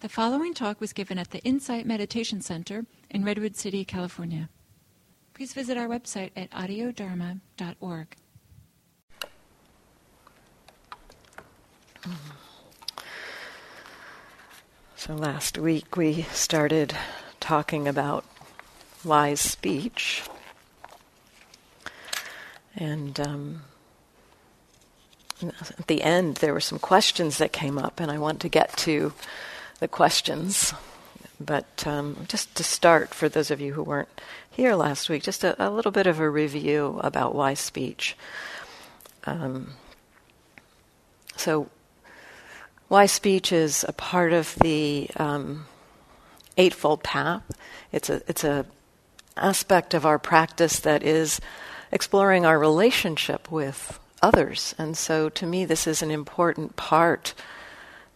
The following talk was given at the Insight Meditation Center in Redwood City, California. Please visit our website at audiodharma.org. So last week we started talking about wise speech. And um, at the end, there were some questions that came up, and I want to get to the questions. But um, just to start, for those of you who weren't here last week, just a, a little bit of a review about wise speech. Um, so, wise speech is a part of the um, Eightfold Path. It's a it's a aspect of our practice that is exploring our relationship with others, and so to me, this is an important part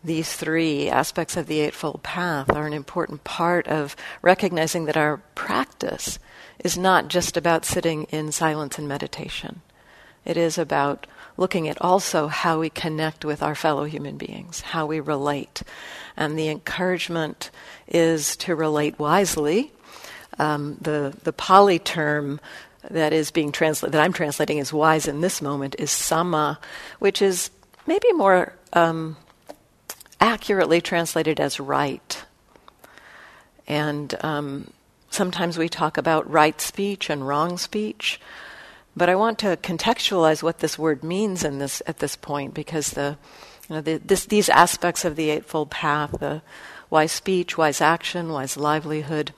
these three aspects of the Eightfold Path are an important part of recognizing that our practice is not just about sitting in silence and meditation. It is about looking at also how we connect with our fellow human beings, how we relate. And the encouragement is to relate wisely. Um, the, the Pali term that is being translated, that I'm translating as wise in this moment, is samma, which is maybe more um, accurately translated as right. And um, sometimes we talk about right speech and wrong speech. But I want to contextualize what this word means in this at this point because the, you know, the, this, these aspects of the Eightfold Path, the wise speech, wise action, wise livelihood,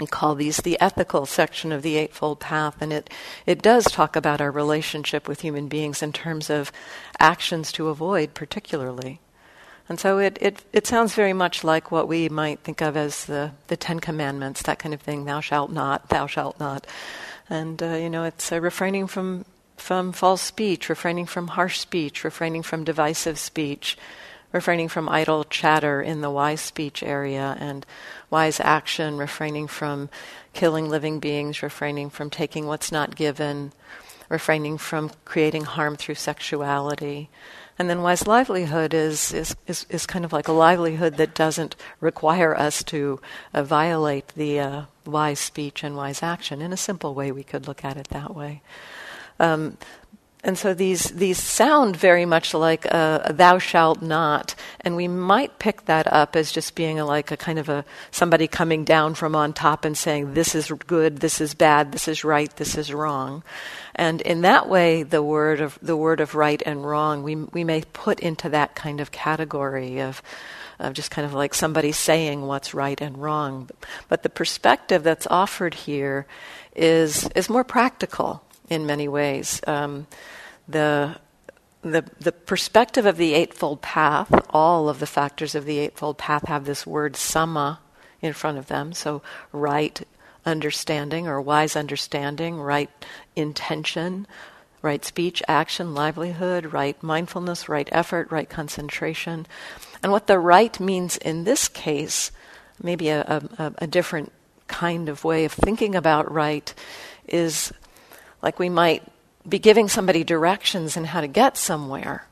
we call these the ethical section of the Eightfold Path, and it, it does talk about our relationship with human beings in terms of actions to avoid, particularly. And so it, it, it sounds very much like what we might think of as the, the Ten Commandments, that kind of thing thou shalt not, thou shalt not. And, uh, you know, it's uh, refraining from, from false speech, refraining from harsh speech, refraining from divisive speech, refraining from idle chatter in the wise speech area, and wise action, refraining from killing living beings, refraining from taking what's not given, refraining from creating harm through sexuality. And then wise livelihood is, is, is, is, kind of like a livelihood that doesn't require us to uh, violate the uh, wise speech and wise action. In a simple way, we could look at it that way. Um, and so these these sound very much like a, a, "thou shalt not," and we might pick that up as just being a, like a kind of a somebody coming down from on top and saying, "This is good, this is bad, this is right, this is wrong," and in that way, the word of the word of right and wrong, we we may put into that kind of category of of just kind of like somebody saying what's right and wrong. But the perspective that's offered here is is more practical in many ways. Um, the the, the perspective of the Eightfold Path, all of the factors of the Eightfold Path have this word samma in front of them. So, right understanding or wise understanding, right intention, right speech, action, livelihood, right mindfulness, right effort, right concentration. And what the right means in this case, maybe a, a, a different kind of way of thinking about right, is like we might be giving somebody directions in how to get somewhere.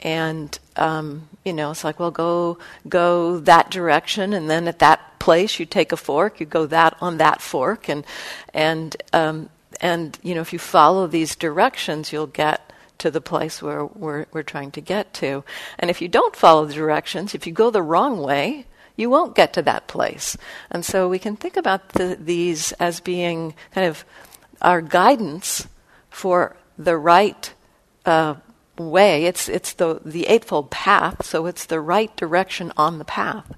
And um, you know, it's like, well, go go that direction, and then at that place you take a fork, you go that on that fork, and and um, and you know, if you follow these directions, you'll get to the place where we're we're trying to get to. And if you don't follow the directions, if you go the wrong way, you won't get to that place. And so we can think about the, these as being kind of our guidance for the right uh, way. It's it's the the eightfold path, so it's the right direction on the path.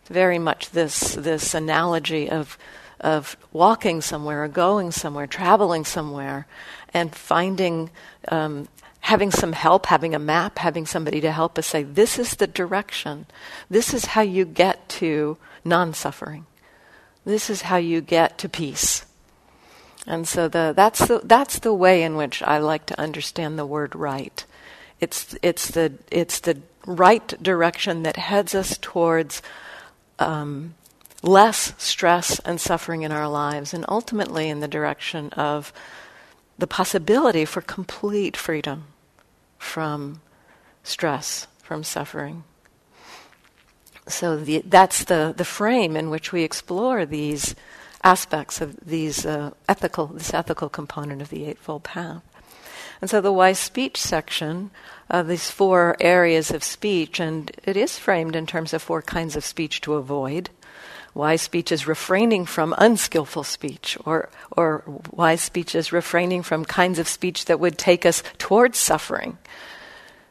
It's very much this this analogy of of walking somewhere or going somewhere, traveling somewhere, and finding. Um, having some help, having a map, having somebody to help us say, this is the direction. This is how you get to non suffering. This is how you get to peace. And so the, that's, the, that's the way in which I like to understand the word right. It's, it's, the, it's the right direction that heads us towards um, less stress and suffering in our lives, and ultimately in the direction of the possibility for complete freedom from stress, from suffering. so the, that's the, the frame in which we explore these aspects of these uh, ethical this ethical component of the eightfold path. And so the wise speech section, uh, these four areas of speech, and it is framed in terms of four kinds of speech to avoid. Wise speech is refraining from unskillful speech, or, or wise speech is refraining from kinds of speech that would take us towards suffering.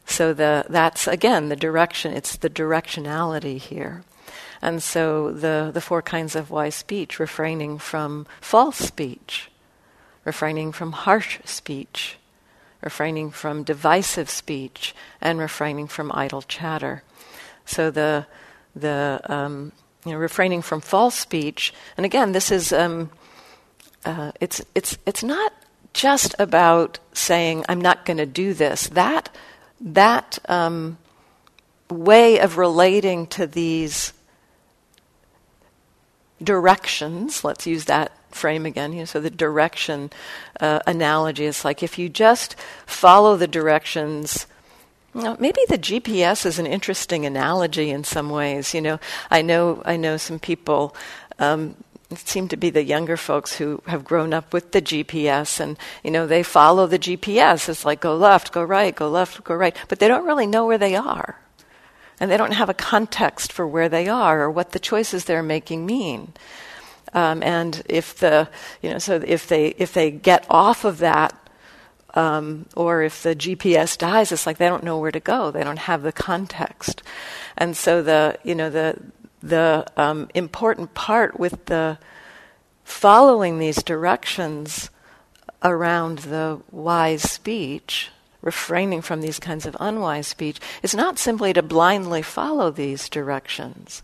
So the, that's, again, the direction, it's the directionality here. And so the, the four kinds of wise speech refraining from false speech, refraining from harsh speech, refraining from divisive speech, and refraining from idle chatter. So the, the um, you know, refraining from false speech, and again, this is um, uh, it's it's it's not just about saying I'm not going to do this. That that um, way of relating to these directions, let's use that frame again. You know, so the direction uh, analogy is like if you just follow the directions. Maybe the GPS is an interesting analogy in some ways. You know, I know I know some people. Um, seem to be the younger folks who have grown up with the GPS and you know they follow the GPS it's like go left go right go left go right but they don't really know where they are and they don't have a context for where they are or what the choices they're making mean um, and if the you know so if they if they get off of that um, or if the GPS dies, it's like they don't know where to go. They don't have the context, and so the you know the the um, important part with the following these directions around the wise speech, refraining from these kinds of unwise speech, is not simply to blindly follow these directions,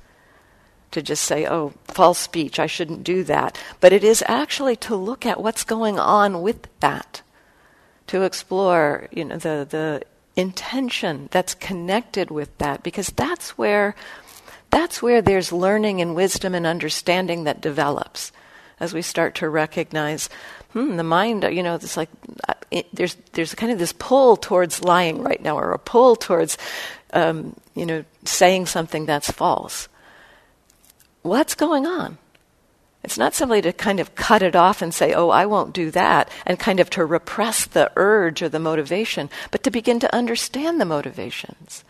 to just say, oh, false speech, I shouldn't do that, but it is actually to look at what's going on with that, to explore, you know, the, the intention that's connected with that, because that's where that's where there's learning and wisdom and understanding that develops as we start to recognize hmm, the mind, you know, it's like uh, it, there's there's kind of this pull towards lying right now, or a pull towards, um, you know, saying something that's false. What's going on? It's not simply to kind of cut it off and say, oh, I won't do that, and kind of to repress the urge or the motivation, but to begin to understand the motivations.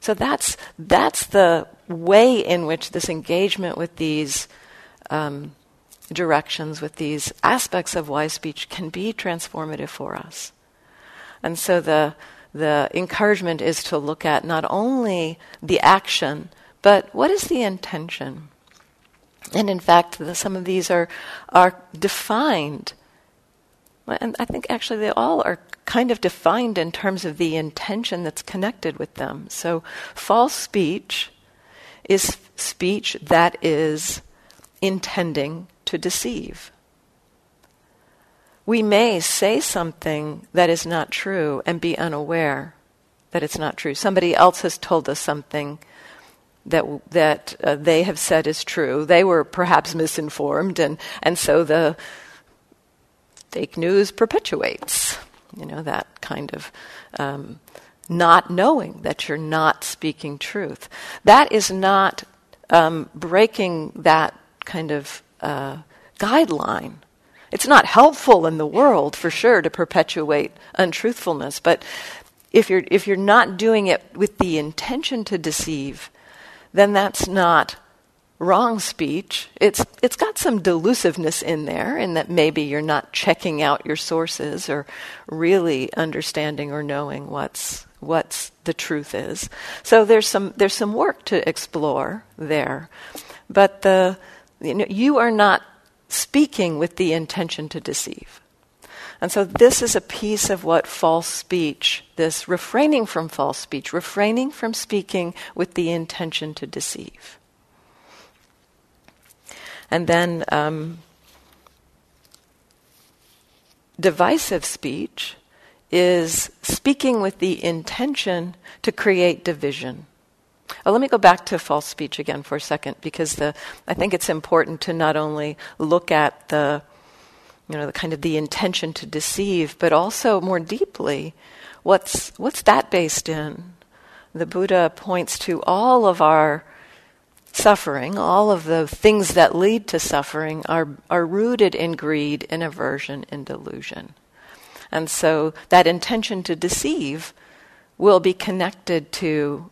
So that's, that's the way in which this engagement with these um, directions, with these aspects of wise speech, can be transformative for us. And so the, the encouragement is to look at not only the action, but what is the intention? And in fact, the, some of these are, are defined. And I think actually they all are kind of defined in terms of the intention that's connected with them. So, false speech is speech that is intending to deceive. We may say something that is not true and be unaware that it's not true. Somebody else has told us something that that uh, they have said is true. They were perhaps misinformed, and and so the fake news perpetuates you know, that kind of um, not knowing that you're not speaking truth. That is not um, breaking that kind of uh, guideline. It's not helpful in the world, for sure, to perpetuate untruthfulness, but if you're, if you're not doing it with the intention to deceive, then that's not wrong speech. It's, it's got some delusiveness in there, in that maybe you're not checking out your sources or really understanding or knowing what's, what's the truth is. So there's some, there's some work to explore there. But the, you, know, you are not speaking with the intention to deceive. And so this is a piece of what false speech, this refraining from false speech, refraining from speaking with the intention to deceive. And then um, divisive speech is speaking with the intention to create division. Oh, let me go back to false speech again for a second because the, I think it's important to not only look at the, you know, the kind of the intention to deceive, but also more deeply, what's what's that based in? The Buddha points to all of our suffering, all of the things that lead to suffering, are, are rooted in greed, in aversion, in delusion. And so that intention to deceive will be connected to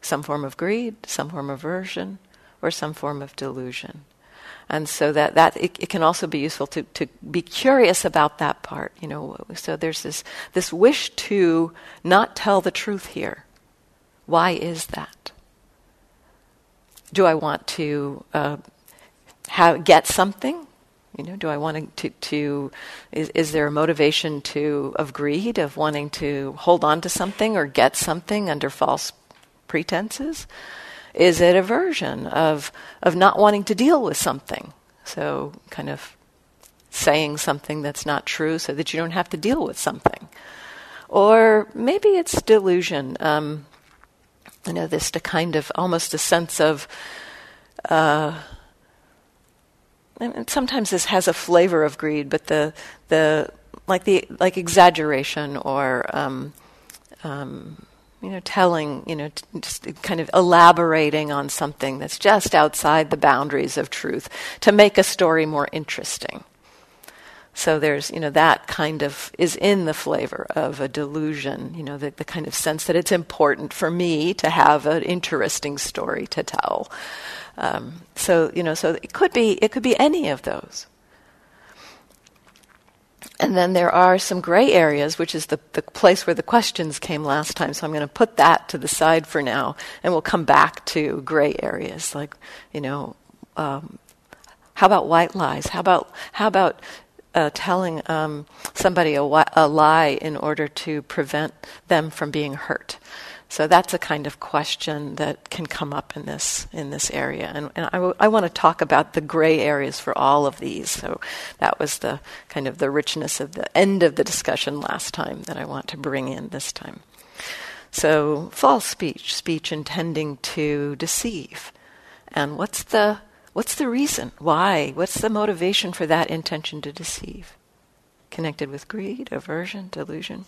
some form of greed, some form of aversion, or some form of delusion. And so that, that it, it, can also be useful to, to be curious about that part. You know, so there's this, this wish to not tell the truth here. Why is that? Do I want to uh, have, get something? You know, do I want to, to is, is there a motivation to of greed of wanting to hold on to something or get something under false pretenses? Is it aversion of of not wanting to deal with something? So kind of saying something that's not true so that you don't have to deal with something. Or maybe it's delusion. Um, you know, this to kind of almost a sense of uh, and sometimes this has a flavor of greed, but the the like the like exaggeration or um, um, you know telling you know just kind of elaborating on something that's just outside the boundaries of truth to make a story more interesting. So there's, you know, that kind of is in the flavor of a delusion, you know, the, the kind of sense that it's important for me to have an interesting story to tell. Um, so you know, so it could be it could be any of those. And then there are some gray areas, which is the, the place where the questions came last time. So I'm going to put that to the side for now, and we'll come back to gray areas, like you know, um, how about white lies? How about how about uh, telling um, somebody a, a, lie in order to prevent them from being hurt? So that's a kind of question that can come up in this in this area, and, and I, w- I want to talk about the gray areas for all of these. So that was the kind of the richness of the end of the discussion last time that I want to bring in this time. So false speech, speech intending to deceive, and what's the what's the reason? Why? What's the motivation for that intention to deceive? Connected with greed, aversion, delusion.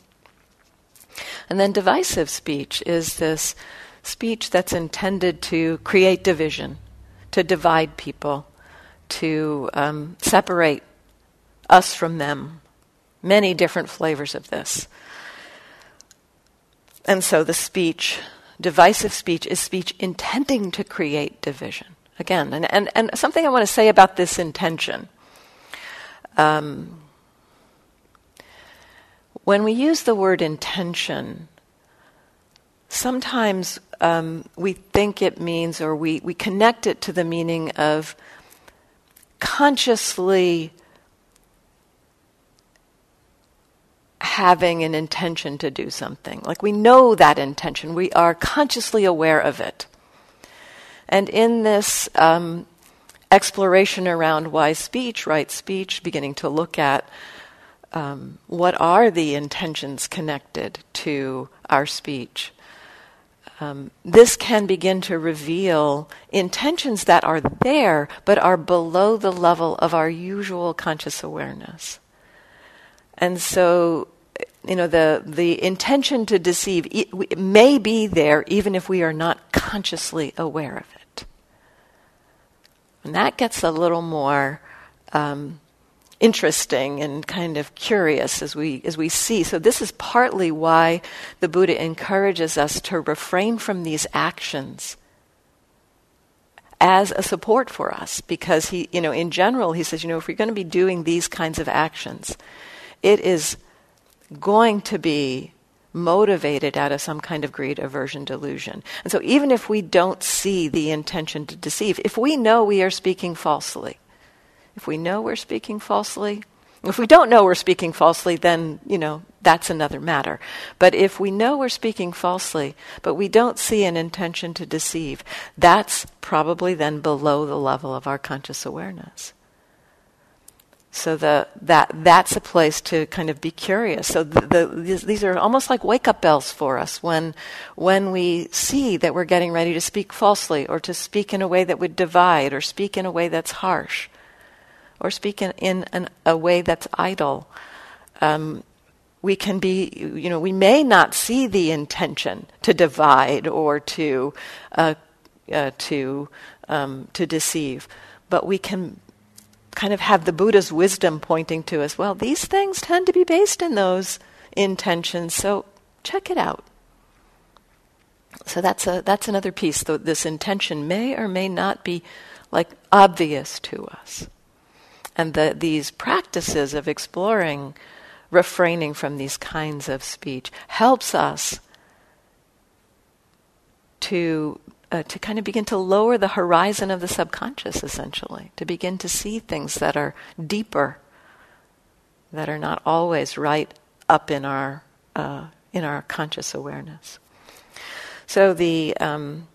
And then divisive speech is this speech that's intended to create division, to divide people, to um, separate us from them. Many different flavors of this. And so the speech, divisive speech, is speech intending to create division. Again, and, and, and something I want to say about this intention. Um, when we use the word intention, sometimes um, we think it means, or we, we connect it to the meaning of consciously having an intention to do something. Like we know that intention, we are consciously aware of it. And in this um, exploration around wise speech, right speech, beginning to look at um, what are the intentions connected to our speech. Um, this can begin to reveal intentions that are there but are below the level of our usual conscious awareness. And so, you know, the, the intention to deceive may be there even if we are not consciously aware of it. And that gets a little more um, interesting and kind of curious as we as we see. So this is partly why the Buddha encourages us to refrain from these actions as a support for us because he you know in general he says you know if we're going to be doing these kinds of actions it is going to be motivated out of some kind of greed, aversion, delusion. And so, even if we don't see the intention to deceive, if we know we are speaking falsely, if we know we're speaking falsely, if we don't know we're speaking falsely, then, you know, that's another matter. But if we know we're speaking falsely, but we don't see an intention to deceive, that's probably then below the level of our conscious awareness. So the, that, that's a place to kind of be curious. So the, the, these, are almost like wake up bells for us when, when we see that we're getting ready to speak falsely or to speak in a way that would divide or speak in a way that's harsh or speak in, in an, a way that's idle. Um, we can be, you know, we may not see the intention to divide or to uh, uh, to um, to deceive, but we can kind of have the Buddha's wisdom pointing to us. Well, these things tend to be based in those intentions, so check it out. So that's a that's another piece. Though this intention may or may not be like obvious to us, and the, these practices of exploring, refraining from these kinds of speech helps us to uh, to kind of begin to lower the horizon of the subconscious, essentially, to begin to see things that are deeper, that are not always right up in our uh, in our conscious awareness. So the um,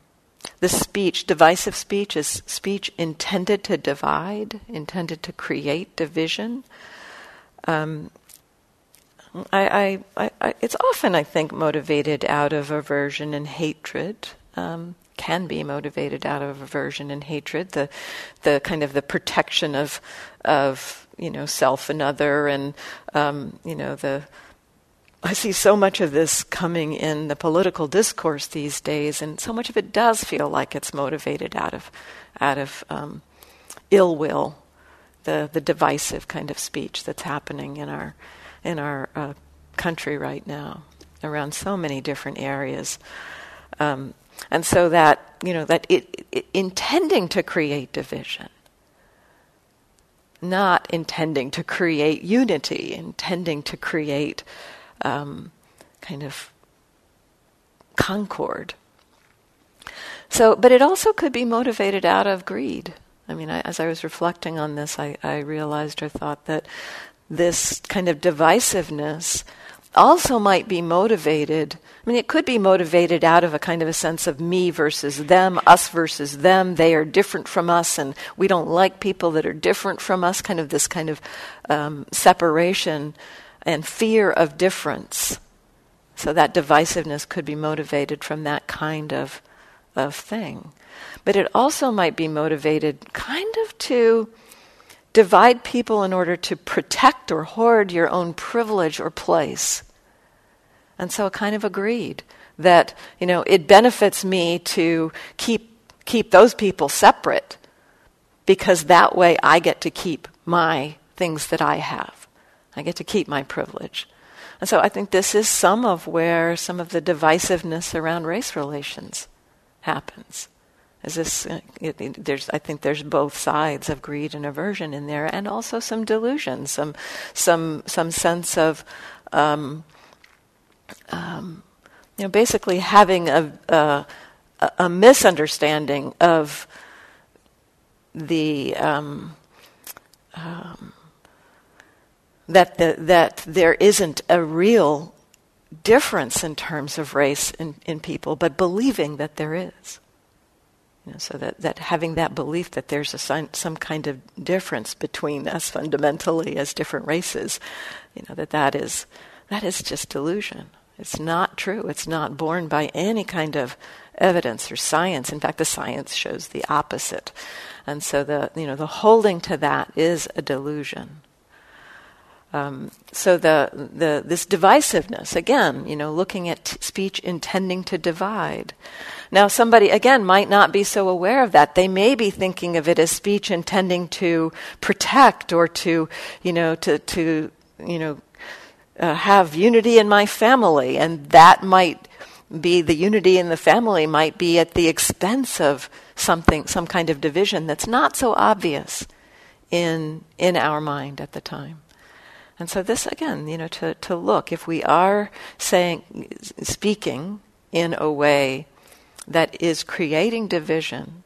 the speech, divisive speech, is speech intended to divide, intended to create division. Um, I, I, I, it's often, I think, motivated out of aversion and hatred. Um, can be motivated out of aversion and hatred. The, the kind of the protection of, of you know, self and other, and um, you know the I see so much of this coming in the political discourse these days, and so much of it does feel like it's motivated out of, out of um, ill will, the the divisive kind of speech that's happening in our in our uh, country right now around so many different areas, um, and so that you know that it, it, intending to create division, not intending to create unity, intending to create um, kind of concord. So, but it also could be motivated out of greed. I mean, I, as I was reflecting on this, I, I realized or thought that this kind of divisiveness also might be motivated. I mean, it could be motivated out of a kind of a sense of me versus them, us versus them. They are different from us, and we don't like people that are different from us. Kind of this kind of um, separation and fear of difference. So that divisiveness could be motivated from that kind of, of thing. But it also might be motivated kind of to divide people in order to protect or hoard your own privilege or place. And so kind of agreed that, you know, it benefits me to keep keep those people separate because that way I get to keep my things that I have. I get to keep my privilege. And so I think this is some of where some of the divisiveness around race relations happens. Is this? Uh, there's, I think there's both sides of greed and aversion in there, and also some delusion, some, some, some sense of, um, um, you know, basically having a, a, a misunderstanding of the um, um that, the, that there isn't a real difference in terms of race in, in people, but believing that there is. You know, so that, that having that belief that there's a some, some kind of difference between us fundamentally as different races, you know, that that is, that is just delusion. It's not true. It's not borne by any kind of evidence or science. In fact, the science shows the opposite. And so the, you know, the holding to that is a delusion. Um, so the, the this divisiveness again, you know, looking at t- speech intending to divide. Now, somebody again might not be so aware of that. They may be thinking of it as speech intending to protect or to, you know, to to you know, uh, have unity in my family, and that might be the unity in the family might be at the expense of something, some kind of division that's not so obvious in in our mind at the time. And so this again, you know, to, to look, if we are saying, speaking in a way that is creating division,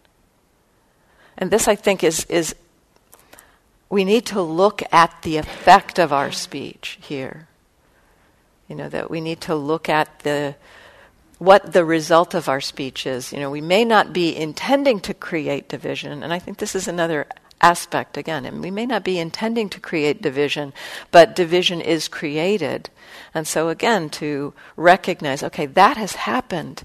and this I think is, is we need to look at the effect of our speech here. You know, that we need to look at the what the result of our speech is. You know, we may not be intending to create division, and I think this is another aspect again. And we may not be intending to create division, but division is created. And so again, to recognize, okay, that has happened.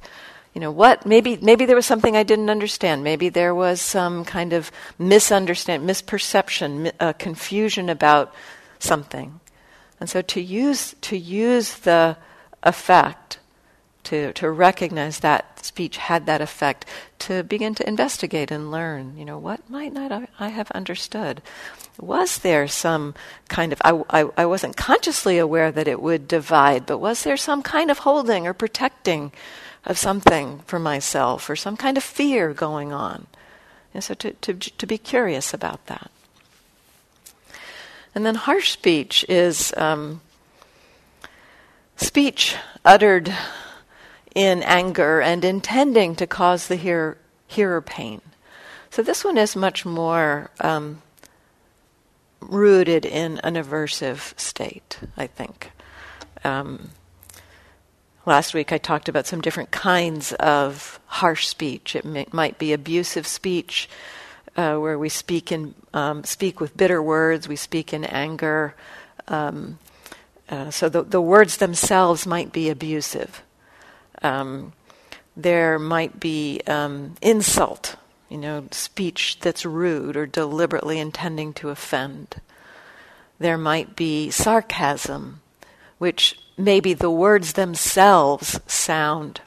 You know what? Maybe maybe there was something I didn't understand. Maybe there was some kind of misunderstanding, misperception, uh, confusion about something. And so to use to use the effect to, to recognize that speech had that effect, to begin to investigate and learn, you know, what might not I, have understood? Was there some kind of, I, I, I wasn't consciously aware that it would divide, but was there some kind of holding or protecting of something for myself or some kind of fear going on? And so to, to, to be curious about that. And then harsh speech is um, speech uttered in anger and intending to cause the hear, hearer pain. So this one is much more um, rooted in an aversive state, I think. Um, last week I talked about some different kinds of harsh speech. It may, might be abusive speech, uh, where we speak in um, speak with bitter words, we speak in anger. Um, uh, so the, the words themselves might be abusive. Um, there might be um, insult, you know, speech that's rude or deliberately intending to offend. There might be sarcasm, which maybe the words themselves sound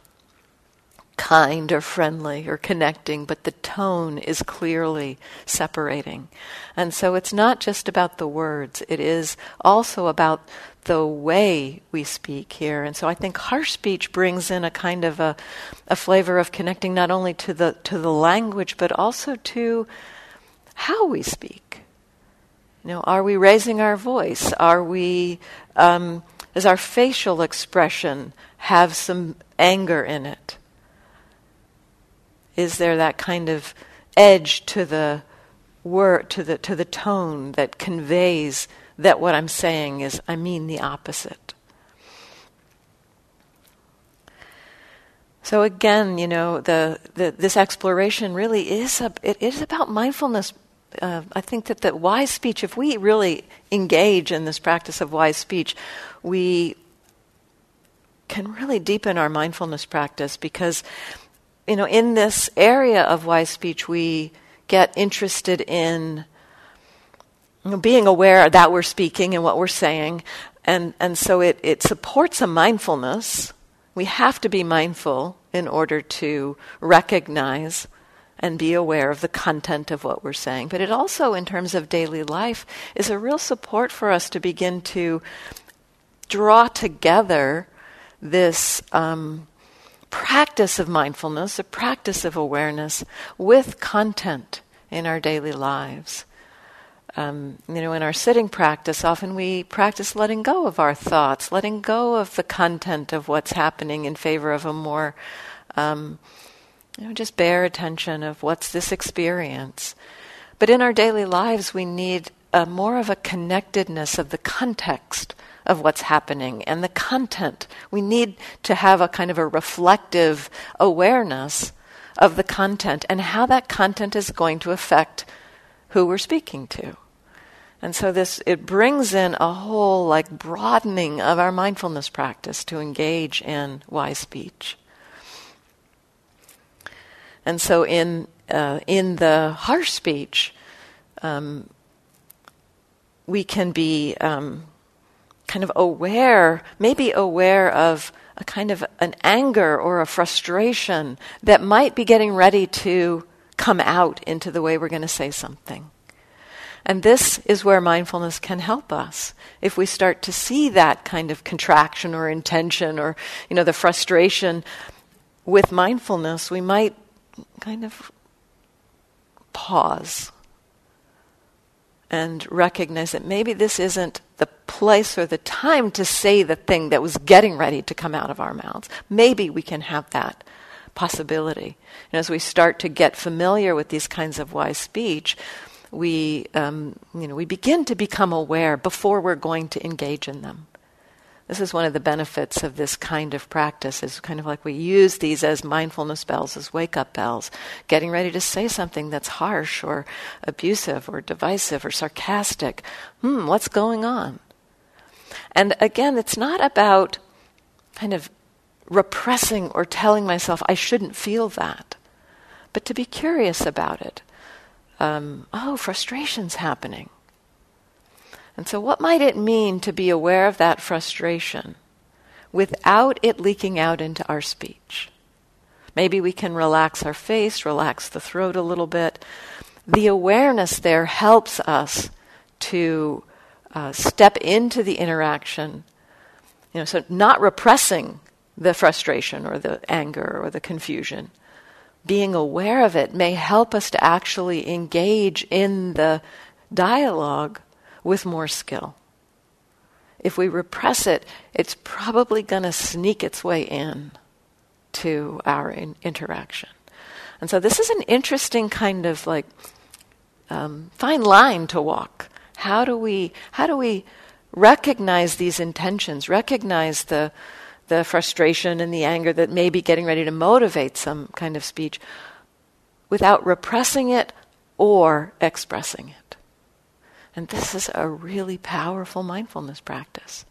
kind or friendly or connecting, but the tone is clearly separating. And so it's not just about the words, it is also about the way we speak here. And so I think harsh speech brings in a kind of a, a flavor of connecting not only to the to the language but also to how we speak. You know, are we raising our voice? Are we um, does our facial expression have some anger in it? Is there that kind of edge to the word, to the to the tone that conveys that what I'm saying is I mean the opposite? So again, you know, the, the this exploration really is a, it is about mindfulness. Uh, I think that the wise speech, if we really engage in this practice of wise speech, we can really deepen our mindfulness practice because you know, in this area of wise speech, we get interested in you know, being aware that we're speaking and what we're saying, and, and so it, it supports a mindfulness. We have to be mindful in order to recognize and be aware of the content of what we're saying. But it also, in terms of daily life, is a real support for us to begin to draw together this um, practice of mindfulness, a practice of awareness with content in our daily lives. Um, you know, in our sitting practice, often we practice letting go of our thoughts, letting go of the content of what's happening in favor of a more, um, you know, just bare attention of what's this experience. But in our daily lives, we need a, more of a connectedness of the context of what's happening and the content. We need to have a kind of a reflective awareness of the content and how that content is going to affect who we're speaking to. And so this it brings in a whole like broadening of our mindfulness practice to engage in wise speech. And so in uh, in the harsh speech, um, we can be um, kind of aware, maybe aware of a kind of an anger or a frustration that might be getting ready to come out into the way we're going to say something. And this is where mindfulness can help us. If we start to see that kind of contraction or intention or, you know, the frustration with mindfulness, we might kind of pause and recognize that maybe this isn't the place or the time to say the thing that was getting ready to come out of our mouths. Maybe we can have that possibility. And as we start to get familiar with these kinds of wise speech, we, um, you know, we begin to become aware before we're going to engage in them. This is one of the benefits of this kind of practice. Is kind of like we use these as mindfulness bells, as wake up bells, getting ready to say something that's harsh or abusive or divisive or sarcastic. Hmm, what's going on? And again, it's not about kind of repressing or telling myself I shouldn't feel that, but to be curious about it. Um, oh, frustration's happening. And so, what might it mean to be aware of that frustration without it leaking out into our speech. Maybe we can relax our face, relax the throat a little bit. The awareness there helps us to uh, step into the interaction. You know, so not repressing the frustration or the anger or the confusion. Being aware of it may help us to actually engage in the dialogue with more skill. If we repress it, it's probably going to sneak its way in to our in- interaction. And so this is an interesting kind of like um, fine line to walk. How do we how do we recognize these intentions, recognize the the frustration and the anger that may be getting ready to motivate some kind of speech without repressing it or expressing it. And this is a really powerful mindfulness practice.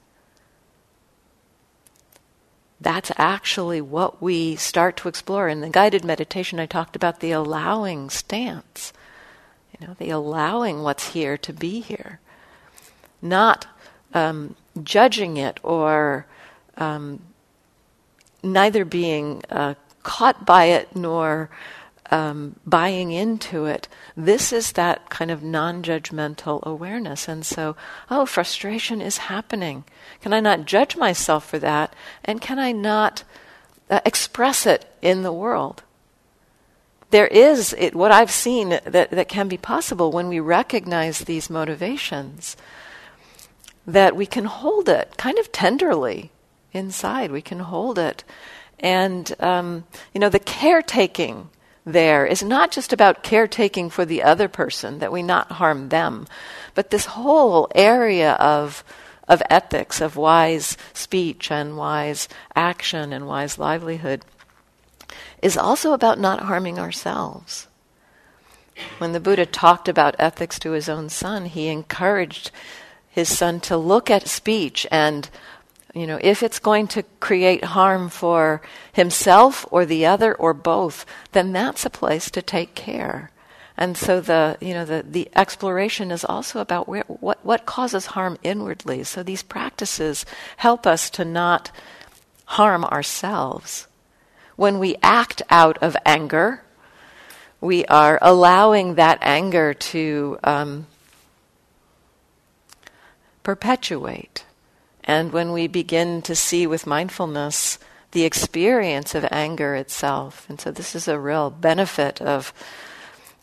That's actually what we start to explore. In the guided meditation, I talked about the allowing stance. You know, the allowing what's here to be here. Not um, judging it or um, neither being uh, caught by it nor um, buying into it. This is that kind of non judgmental awareness. And so, oh, frustration is happening. Can I not judge myself for that? And can I not uh, express it in the world? There is it, what I've seen that, that can be possible when we recognize these motivations, that we can hold it kind of tenderly inside. We can hold it. And, um, you know, the caretaking there is not just about caretaking for the other person, that we not harm them, but this whole area of, of ethics, of wise speech and wise action and wise livelihood, is also about not harming ourselves. When the Buddha talked about ethics to his own son, he encouraged his son to look at speech and you know, if it's going to create harm for himself or the other or both, then that's a place to take care. And so the you know the, the exploration is also about where, what what causes harm inwardly. So these practices help us to not harm ourselves. When we act out of anger, we are allowing that anger to um, perpetuate. And when we begin to see with mindfulness the experience of anger itself, and so this is a real benefit of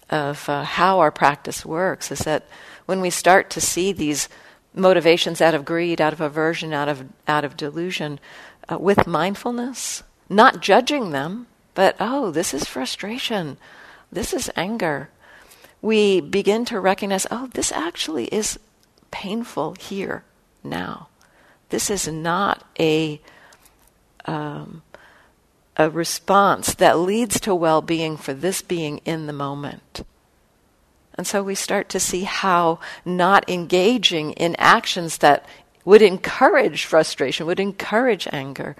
of uh, how our practice works, is that when we start to see these motivations out of greed, out of aversion, out of out of delusion, uh, with mindfulness, not judging them, but oh, this is frustration, this is anger. We begin to recognize, oh, this actually is painful here now. This is not a um, a response that leads to well being for this being in the moment. And so we start to see how not engaging in actions that would encourage frustration, would encourage anger.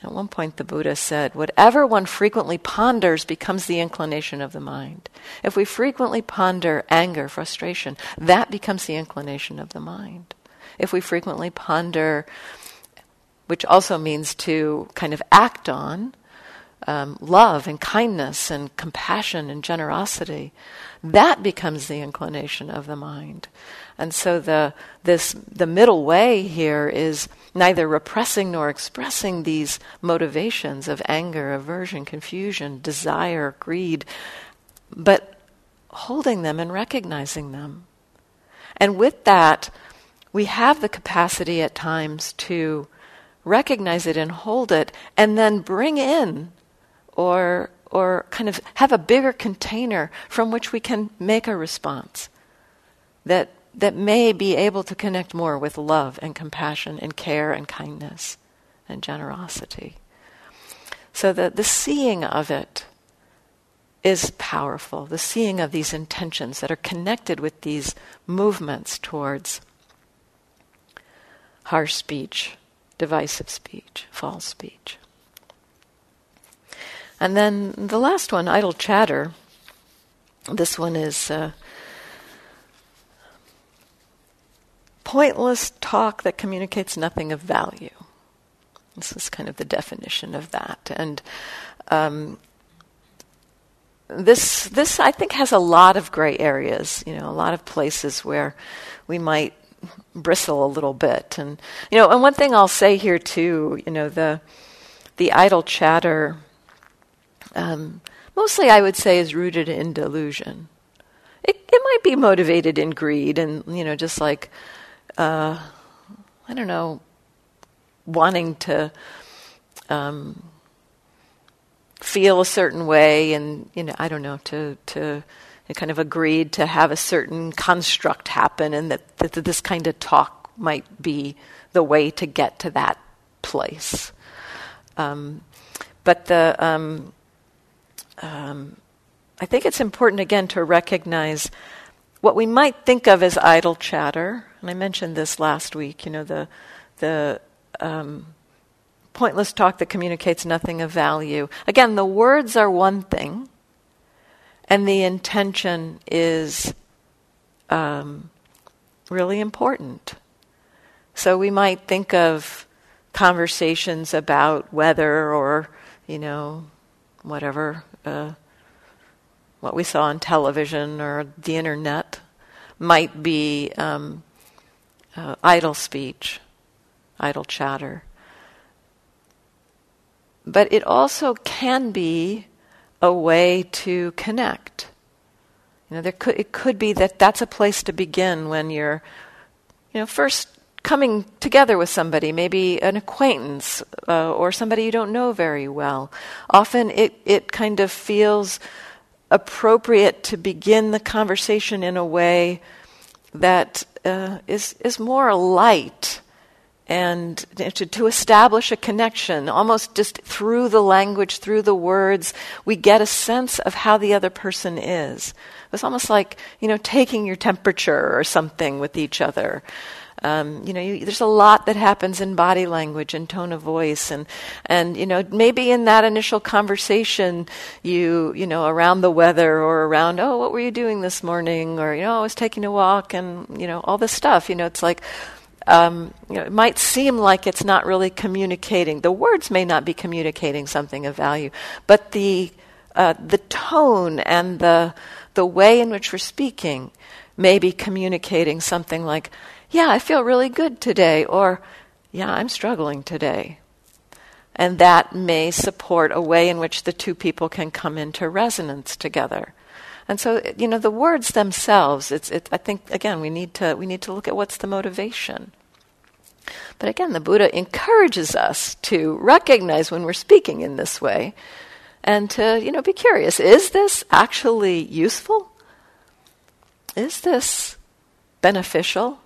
At one point, the Buddha said, Whatever one frequently ponders becomes the inclination of the mind. If we frequently ponder anger, frustration, that becomes the inclination of the mind if we frequently ponder, which also means to kind of act on, um, love and kindness and compassion and generosity, that becomes the inclination of the mind. And so the this the middle way here is neither repressing nor expressing these motivations of anger, aversion, confusion, desire, greed, but holding them and recognizing them. And with that, we have the capacity at times to recognize it and hold it and then bring in or or kind of have a bigger container from which we can make a response that that may be able to connect more with love and compassion and care and kindness and generosity. So that the seeing of it is powerful, the seeing of these intentions that are connected with these movements towards harsh speech, divisive speech, false speech. And then the last one, idle chatter. This one is uh, pointless talk that communicates nothing of value. This is kind of the definition of that. And um, this, this, I think, has a lot of gray areas, you know, a lot of places where we might bristle a little bit. And, you know, and one thing I'll say here, too, you know, the, the idle chatter, um, mostly I would say is rooted in delusion. It, it might be motivated in greed and, you know, just like, uh, I don't know, wanting to um, feel a certain way, and you know, I don't know, to to kind of agreed to have a certain construct happen, and that, that this kind of talk might be the way to get to that place. Um, but the um, um, I think it's important again to recognize what we might think of as idle chatter. And I mentioned this last week. You know the the um, pointless talk that communicates nothing of value. Again, the words are one thing, and the intention is um, really important. So we might think of conversations about weather or, you know, whatever, uh, what we saw on television or the internet might be um, uh, idle speech idle chatter. But it also can be a way to connect. You know, there could, it could be that that's a place to begin when you're, you know, first coming together with somebody, maybe an acquaintance uh, or somebody you don't know very well. Often it, it kind of feels appropriate to begin the conversation in a way that uh, is is more light and to, to, establish a connection, almost just through the language, through the words, we get a sense of how the other person is. It's almost like, you know, taking your temperature or something with each other. Um, you know, you, there's a lot that happens in body language and tone of voice, and and you know, maybe in that initial conversation, you you know, around the weather or around, oh, what were you doing this morning, or you know, I was taking a walk, and you know, all this stuff. You know, it's like um, you know, it might seem like it's not really communicating. The words may not be communicating something of value, but the uh, the tone and the the way in which we're speaking may be communicating something like, "Yeah, I feel really good today," or "Yeah, I'm struggling today." And that may support a way in which the two people can come into resonance together. And so, you know, the words themselves, it's, it, I think, again, we need, to, we need to look at what's the motivation. But again, the Buddha encourages us to recognize when we're speaking in this way and to, you know, be curious. Is this actually useful? Is this beneficial?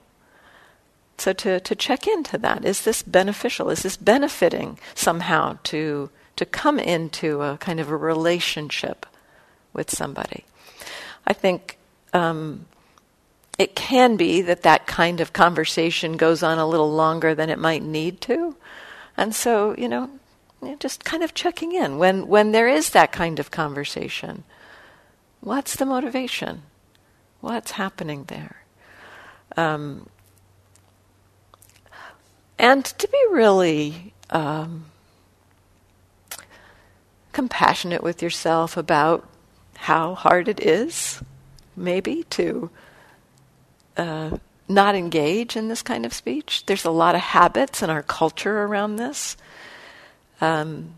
So to, to check into that. Is this beneficial? Is this benefiting somehow to to come into a kind of a relationship with somebody? I think um, it can be that that kind of conversation goes on a little longer than it might need to. And so, you know, just kind of checking in when, when there is that kind of conversation. What's the motivation? What's happening there? Um, and to be really um, compassionate with yourself about how hard it is, maybe, to uh, not engage in this kind of speech. There's a lot of habits in our culture around this. Um,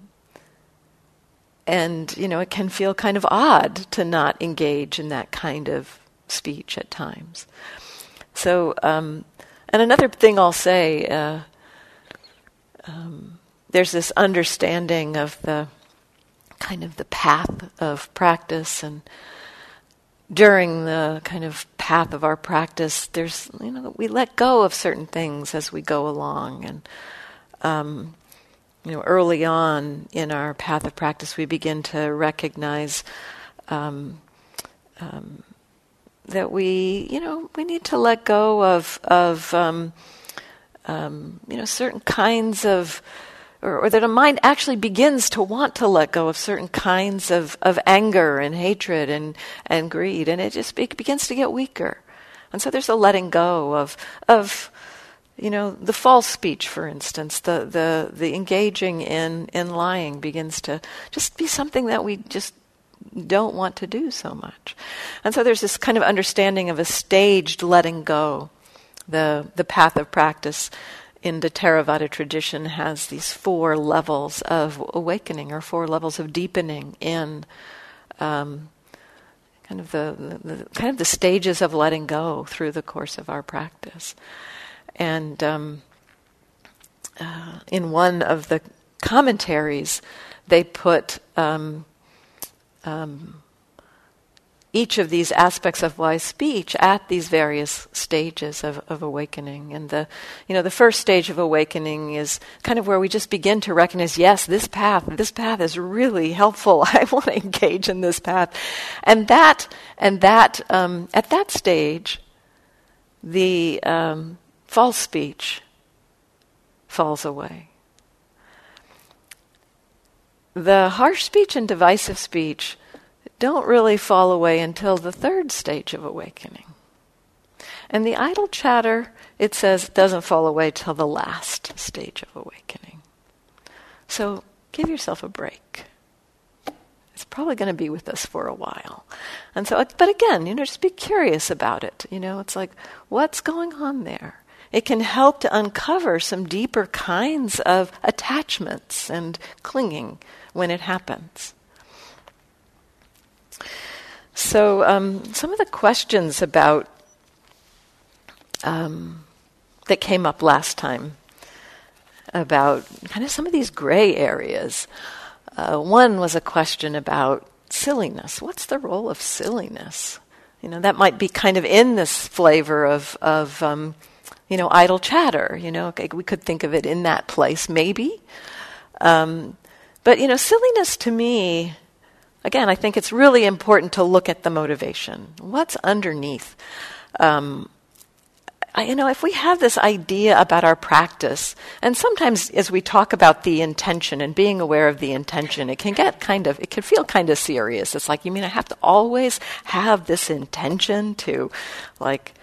and, you know, it can feel kind of odd to not engage in that kind of speech at times. So, um, and another thing I'll say uh, um, there's this understanding of the kind of the path of practice and during the kind of path of our practice, there's you know we let go of certain things as we go along, and um, you know early on in our path of practice, we begin to recognize um, um, that we you know we need to let go of of um, um, you know certain kinds of or, or, that a mind actually begins to want to let go of certain kinds of, of anger and hatred and, and greed, and it just be, begins to get weaker. And so there's a letting go of, of you know, the false speech, for instance, the, the, the engaging in, in lying begins to just be something that we just don't want to do so much. And so there's this kind of understanding of a staged letting go. The, the path of practice in the Theravada tradition has these four levels of awakening or four levels of deepening in um, kind of the, the, kind of the stages of letting go through the course of our practice. And um, uh, in one of the commentaries, they put um, um, each of these aspects of wise speech at these various stages of, of awakening. And the, you know, the first stage of awakening is kind of where we just begin to recognize, yes, this path, this path is really helpful. I want to engage in this path, and that, and that, um, at that stage, the um, false speech falls away. The harsh speech and divisive speech don't really fall away until the third stage of awakening. And the idle chatter, it says, doesn't fall away till the last stage of awakening. So give yourself a break. It's probably going to be with us for a while. And so, but again, you know, just be curious about it. You know, it's like, what's going on there? it can help to uncover some deeper kinds of attachments and clinging when it happens. So, um, some of the questions about um, that came up last time about kind of some of these gray areas. Uh, one was a question about silliness. What's the role of silliness? You know, that might be kind of in this flavor of of um, you know, idle chatter. You know, we could think of it in that place, maybe. Um, but you know, silliness to me, again, I think it's really important to look at the motivation. What's underneath? Um, I, you know, if we have this idea about our practice, and sometimes as we talk about the intention and being aware of the intention, it can get kind of, it can feel kind of serious. It's like, you mean I have to always have this intention to, like,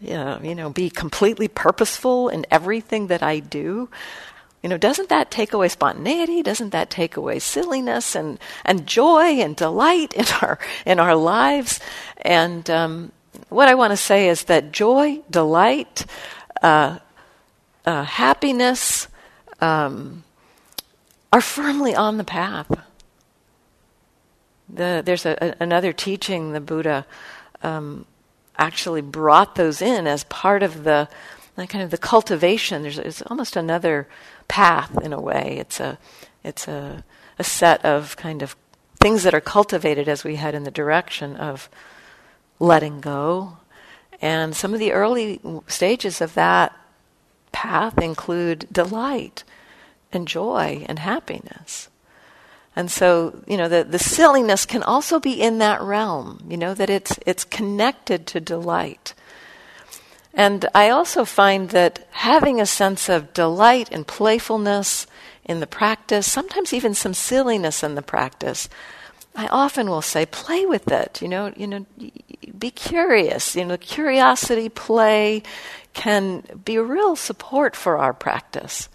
you know, you know, be completely purposeful in everything that I do. You know, doesn't that take away spontaneity? Doesn't that take away silliness and, and joy and delight in our in our lives? And um, what I want to say is that joy, delight, uh, uh, happiness um, are firmly on the path. The, there's a, a, another teaching the Buddha um, actually brought those in as part of the kind of the cultivation. There's it's almost another path in a way. It's a it's a a set of kind of things that are cultivated as we head in the direction of letting go. And some of the early stages of that path include delight and joy and happiness. And so, you know, the, the silliness can also be in that realm, you know, that it's, it's connected to delight. And I also find that having a sense of delight and playfulness in the practice, sometimes even some silliness in the practice, I often will say, play with it. You know, you know, be curious. You know, curiosity, play can be a real support for our practice.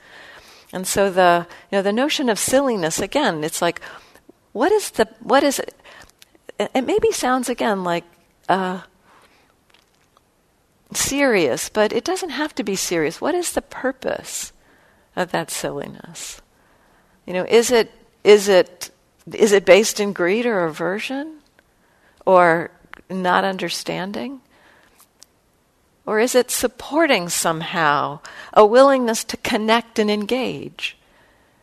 And so the you know the notion of silliness again, it's like what is the what is it? It maybe sounds again like uh, serious, but it doesn't have to be serious. What is the purpose of that silliness? You know, is it is it is it based in greed or aversion or not understanding? Or is it supporting somehow a willingness to connect and engage?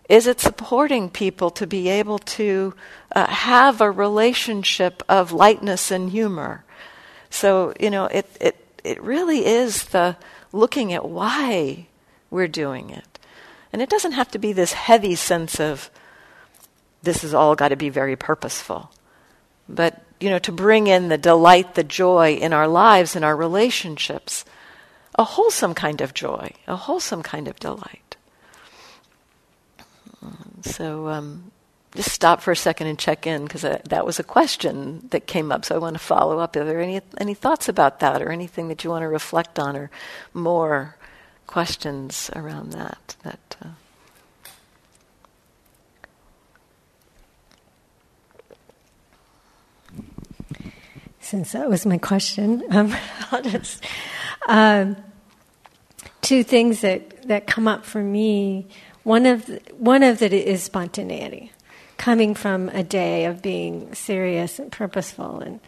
Is it supporting people to be able to uh, have a relationship of lightness and humor? So, you know, it, it, it really is the looking at why we're doing it. And it doesn't have to be this heavy sense of this has all got to be very purposeful. But you know, to bring in the delight, the joy in our lives, in our relationships, a wholesome kind of joy, a wholesome kind of delight. So um, just stop for a second and check in because that was a question that came up. So I want to follow up. Are there any any thoughts about that, or anything that you want to reflect on, or more questions around that. That. Uh, Since that was my question, um, I'll just um, two things that, that come up for me. One of the, one of that is spontaneity, coming from a day of being serious and purposeful, and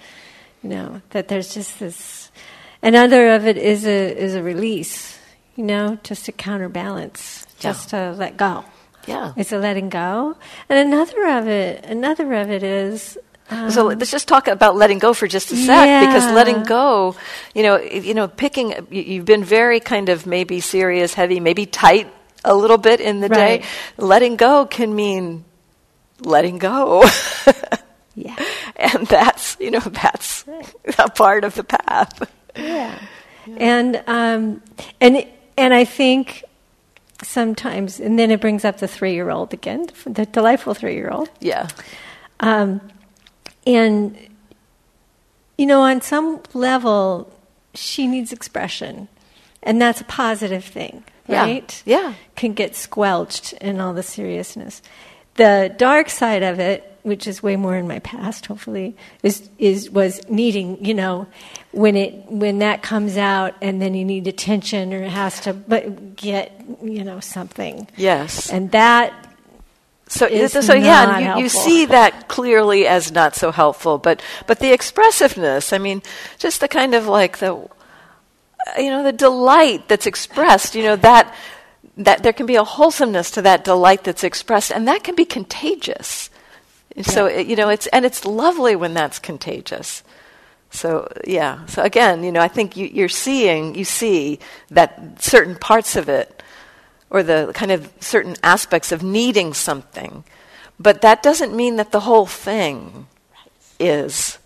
you know that there's just this. Another of it is a is a release, you know, just to counterbalance, just yeah. to let go. Yeah, it's a letting go. And another of it, another of it is um, so let's just talk about letting go for just a sec, yeah. because letting go, you know, you know, picking. You've been very kind of maybe serious, heavy, maybe tight a little bit in the right. day. Letting go can mean letting go. yeah, and that's you know that's a part of the path. Yeah, yeah. and um, and and I think sometimes, and then it brings up the three-year-old again, the delightful three-year-old. Yeah. Um, and, you know, on some level, she needs expression. And that's a positive thing, right? Yeah. yeah. Can get squelched in all the seriousness. The dark side of it, which is way more in my past, hopefully, is is was needing, you know, when it when that comes out and then you need attention or it has to but get, you know, something. Yes. And that so, so yeah, you, you, see that clearly as not so helpful. But, but the expressiveness, I mean, just the kind of like the, you know, the delight that's expressed, you know, that, that there can be a wholesomeness to that delight that's expressed, and that can be contagious. Yeah. So, it, you know, it's, and it's lovely when that's contagious. So, yeah. So again, you know, I think you, you're seeing, you see that certain parts of it or the kind of certain aspects of needing something. But that doesn't mean that the whole thing is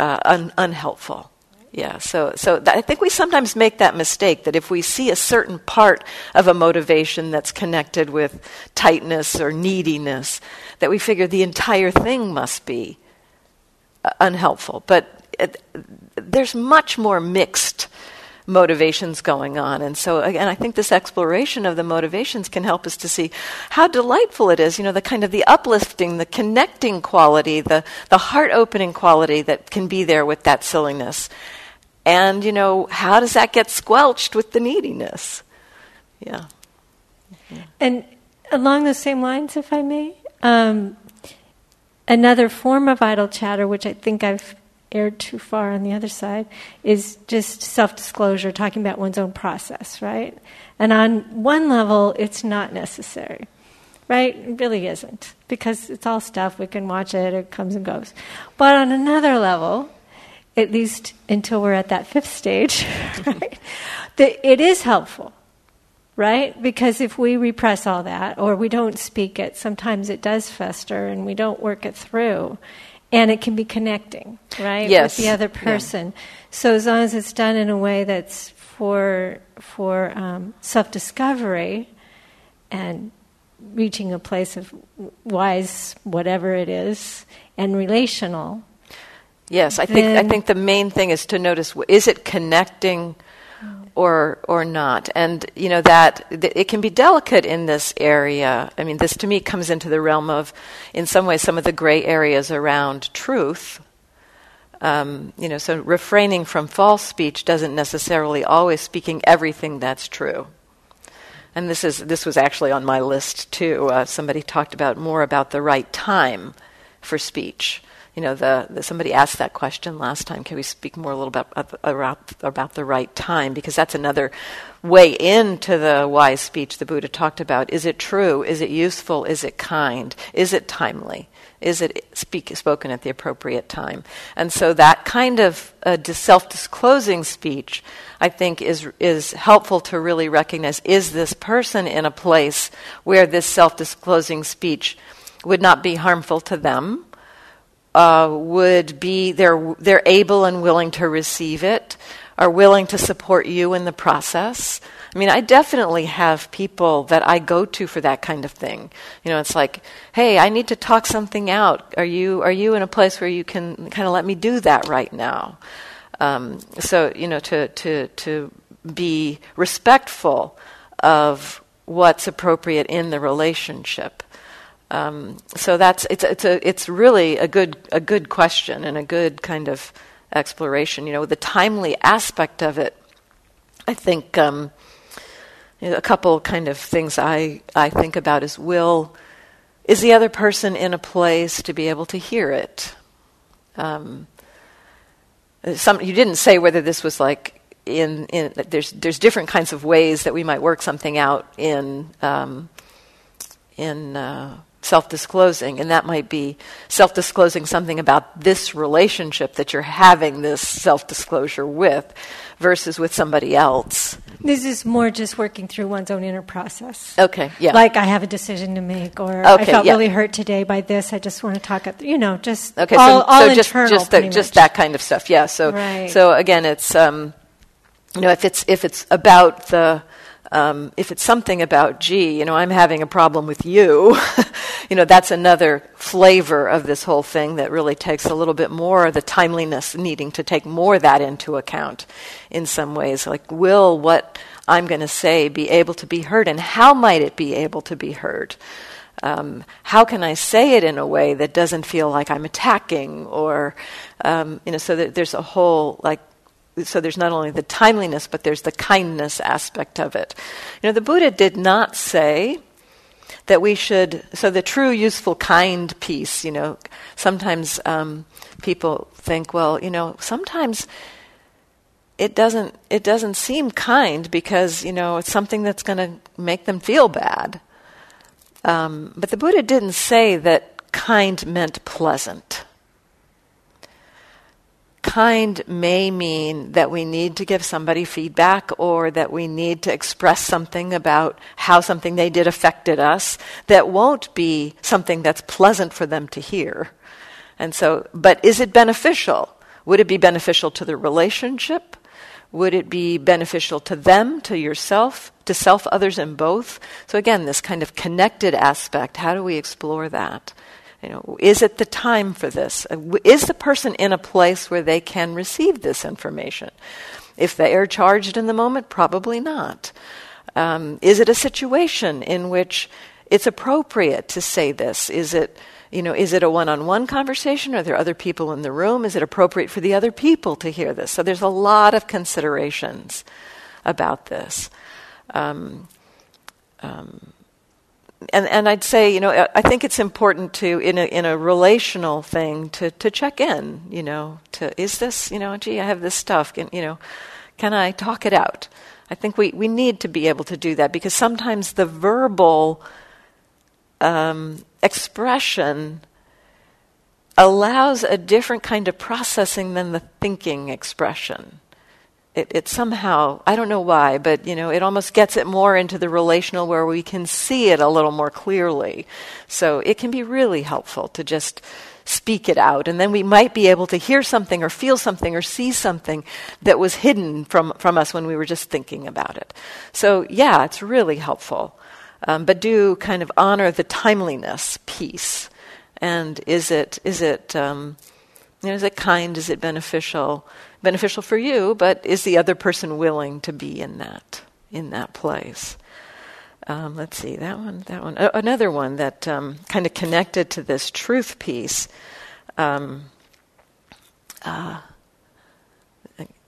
uh, un- unhelpful. Yeah, so so I think we sometimes make that mistake that if we see a certain part of a motivation that's connected with tightness or neediness, that we figure the entire thing must be uh, unhelpful. But it, there's much more mixed motivations going on. And so, again, I think this exploration of the motivations can help us to see how delightful it is, you know, the kind of the uplifting, the connecting quality, the, the heart opening quality that can be there with that silliness. And, you know, how does that get squelched with the neediness? Yeah. And along the same lines, if I may, um, another form of idle chatter, which I think I've erred too far on the other side is just self disclosure, talking about one's own process, right? And on one level, it's not necessary, right? It really isn't, because it's all stuff, we can watch it, it comes and goes. But on another level, at least until we're at that fifth stage, right, that it is helpful right? Because if we repress all that or we don't speak it, sometimes it does fester and we don't work it through and it can be connecting, right, yes. with the other person. Yeah. So as long as it's done in a way that's for for um, self discovery and reaching a place of wise whatever it is and relational. Yes, I think I think the main thing is to notice: is it connecting? or or not. And you know that it can be delicate in this area. I mean, this to me comes into the realm of, in some ways, some of the gray areas around truth. Um, you know, so refraining from false speech doesn't necessarily always speaking everything that's true. And this is this was actually on my list too. Uh, somebody talked about more about the right time for speech you know, the, the, somebody asked that question last time. Can we speak more a little bit about, about, the right time? Because that's another way into the wise speech the Buddha talked about. Is it true? Is it useful? Is it kind? Is it timely? Is it speak, spoken at the appropriate time? And so that kind of uh, self-disclosing speech, I think, is is helpful to really recognize: is this person in a place where this self-disclosing speech would not be harmful to them? Uh, would be they're they're able and willing to receive it, are willing to support you in the process. I mean, I definitely have people that I go to for that kind of thing. You know, it's like, hey, I need to talk something out. Are you are you in a place where you can kind of let me do that right now? Um, so you know, to to to be respectful of what's appropriate in the relationship. Um, so that's it's it's a it's really a good a good question and a good kind of exploration. You know, the timely aspect of it. I think um, you know, a couple kind of things I I think about is will is the other person in a place to be able to hear it. Um, some you didn't say whether this was like in in there's there's different kinds of ways that we might work something out in um, in uh, self disclosing, and that might be self disclosing something about this relationship that you're having this self disclosure with versus with somebody else. This is more just working through one's own inner process. Okay, yeah. Like I have a decision to make, or okay, I felt yeah. really hurt today by this. I just want to talk at, you know, just okay, all, so, all so just, internal, just, the, just that kind of stuff. Yeah. So, right. so again, it's um, you know, if it's if it's about the um, if it's something about, gee, you know, I'm having a problem with you, you know, that's another flavor of this whole thing that really takes a little bit more the timeliness, needing to take more that into account in some ways. Like, will what I'm going to say be able to be heard, and how might it be able to be heard? Um, how can I say it in a way that doesn't feel like I'm attacking, or um, you know, so that there's a whole like so there's not only the timeliness, but there's the kindness aspect of it. You know, the Buddha did not say that we should, so the true, useful, kind piece, you know, sometimes um, people think, well, you know, sometimes it doesn't, it doesn't seem kind because, you know, it's something that's going to make them feel bad. Um, but the Buddha didn't say that kind meant pleasant kind may mean that we need to give somebody feedback or that we need to express something about how something they did affected us that won't be something that's pleasant for them to hear. And so, but is it beneficial? Would it be beneficial to the relationship? Would it be beneficial to them, to yourself, to self, others, and both? So again, this kind of connected aspect, how do we explore that? You know, is it the time for this? Uh, is the person in a place where they can receive this information? If they are charged in the moment, probably not. Um, is it a situation in which it's appropriate to say this? Is it, you know, is it a one-on-one conversation? Are there other people in the room? Is it appropriate for the other people to hear this? So there's a lot of considerations about this. Um, um, and and I'd say, you know, I think it's important to in a in a relational thing to to check in. You know, to is this, you know, gee, I have this stuff. Can, you know, can I talk it out? I think we we need to be able to do that because sometimes the verbal um, expression allows a different kind of processing than the thinking expression it, it somehow I don't know why, but you know, it almost gets it more into the relational where we can see it a little more clearly. So it can be really helpful to just speak it out, and then we might be able to hear something or feel something or see something that was hidden from from us when we were just thinking about it. So yeah, it's really helpful, um, but do kind of honor the timeliness piece. And is it is it um, you know, is it kind? Is it beneficial? beneficial for you, but is the other person willing to be in that in that place? Um, let's see that one, that one, uh, another one that um, kind of connected to this truth piece. Um, uh,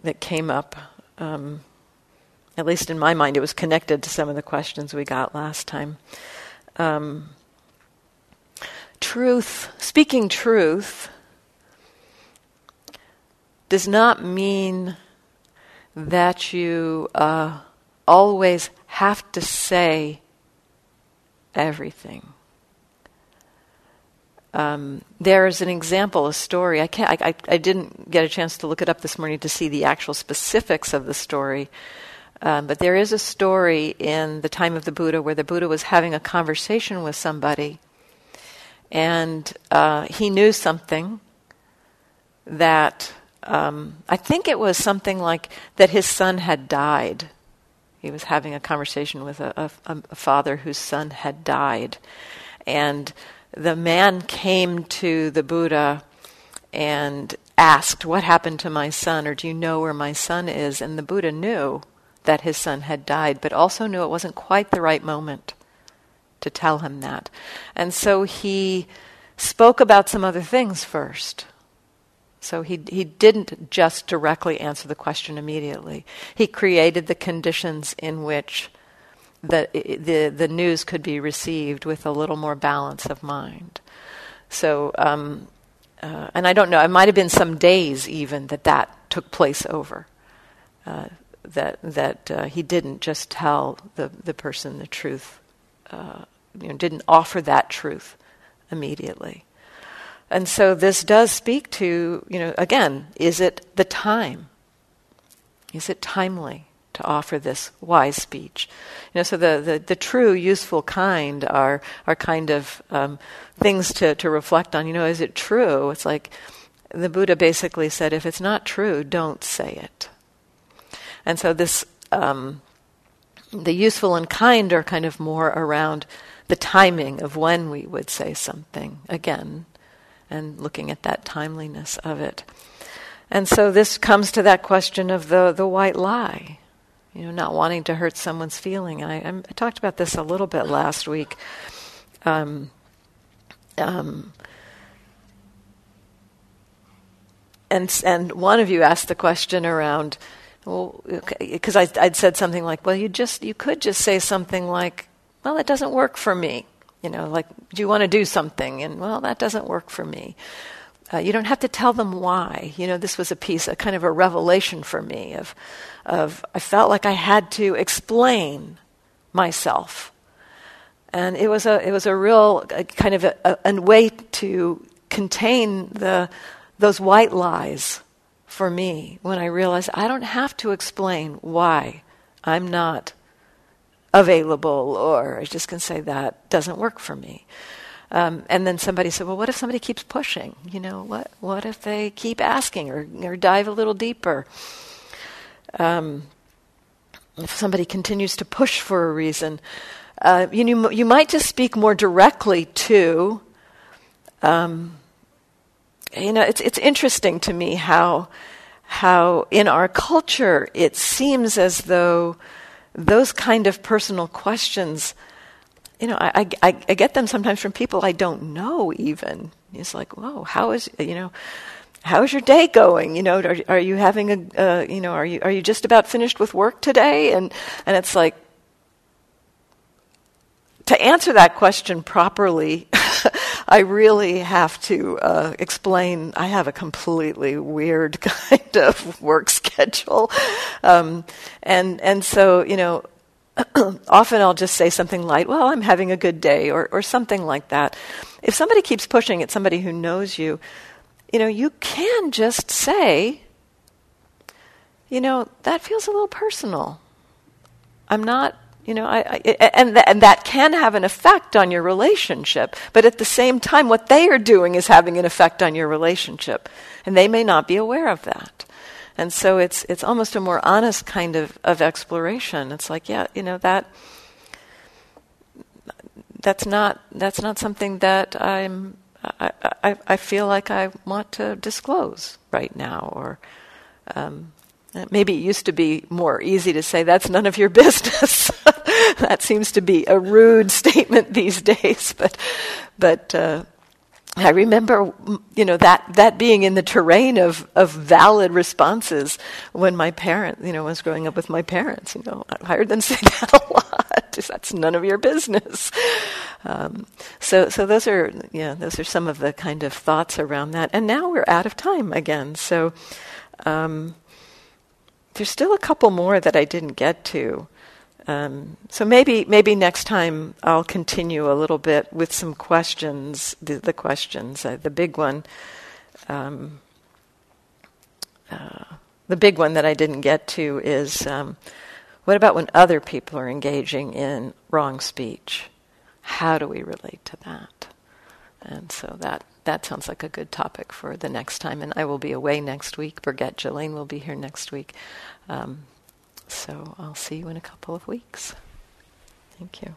that came up, um, at least in my mind, it was connected to some of the questions we got last time. Um, truth, speaking truth, does not mean that you uh, always have to say everything. Um, there is an example, a story. I can't. I, I, I, didn't get a chance to look it up this morning to see the actual specifics of the story. Um, but there is a story in the time of the Buddha where the Buddha was having a conversation with somebody, and uh, he knew something that um, I think it was something like that his son had died. He was having a conversation with a, a, a father whose son had died. And the man came to the Buddha and asked, What happened to my son? Or do you know where my son is? And the Buddha knew that his son had died, but also knew it wasn't quite the right moment to tell him that. And so he spoke about some other things first. So he, he didn't just directly answer the question immediately. He created the conditions in which the, the, the news could be received with a little more balance of mind. So, um, uh, and I don't know, it might have been some days even that that took place over. Uh, that that uh, he didn't just tell the, the person the truth, uh, you know, didn't offer that truth immediately. And so this does speak to, you know, again, is it the time? Is it timely to offer this wise speech? You know, so the, the, the true, useful kind are, are kind of um, things to, to reflect on. You know, is it true? It's like the Buddha basically said, if it's not true, don't say it. And so this, um, the useful and kind are kind of more around the timing of when we would say something again and looking at that timeliness of it. And so this comes to that question of the, the white lie, you know, not wanting to hurt someone's feeling. I, I talked about this a little bit last week. Um, um, and and one of you asked the question around, well, because I'd said something like, well, you just you could just say something like, well, it doesn't work for me. You know, like, do you want to do something? And, well, that doesn't work for me. Uh, you don't have to tell them why. You know, this was a piece, a kind of a revelation for me of, of I felt like I had to explain myself. And it was a, it was a real a kind of a, a, a way to contain the, those white lies for me when I realized I don't have to explain why I'm not available, or I just can say that doesn't work for me. Um, and then somebody said, "Well, what if somebody keeps pushing? You know, what what if they keep asking or or dive a little deeper? Um, if somebody continues to push for a reason, uh, you know, you might just speak more directly to." Um, you know, it's it's interesting to me how how in our culture it seems as though those kind of personal questions, you know, I, I, I get them sometimes from people I don't know even. It's like, whoa, how is, you know, how's your day going? You know, are, are you having a, uh, you know, are you, are you just about finished with work today? And, and it's like, to answer that question properly, I really have to uh, explain. I have a completely weird kind of work schedule, um, and and so you know. often I'll just say something like, "Well, I'm having a good day," or or something like that. If somebody keeps pushing at somebody who knows you, you know, you can just say, "You know, that feels a little personal. I'm not you know, I, I, and, th- and that can have an effect on your relationship, but at the same time, what they are doing is having an effect on your relationship, and they may not be aware of that. And so it's it's almost a more honest kind of, of exploration. It's like, yeah, you know that that's not that's not something that I'm I, I, I feel like I want to disclose right now, or um, maybe it used to be more easy to say that's none of your business. that seems to be a rude statement these days, but but uh, I remember, you know, that that being in the terrain of of valid responses when my parent, you know, was growing up with my parents. You know, I heard them say that a lot. That's none of your business. Um, so so those are yeah those are some of the kind of thoughts around that. And now we're out of time again. So. Um, there's still a couple more that I didn't get to. Um, so maybe maybe next time I'll continue a little bit with some questions. The, the questions, uh, the big one, um, uh, the big one that I didn't get to is um, what about when other people are engaging in wrong speech? How do we relate to that? And so that that sounds like a good topic for the next time. And I will be away next week. Birgit Jelaine will be here next week. Um, so I'll see you in a couple of weeks. Thank you.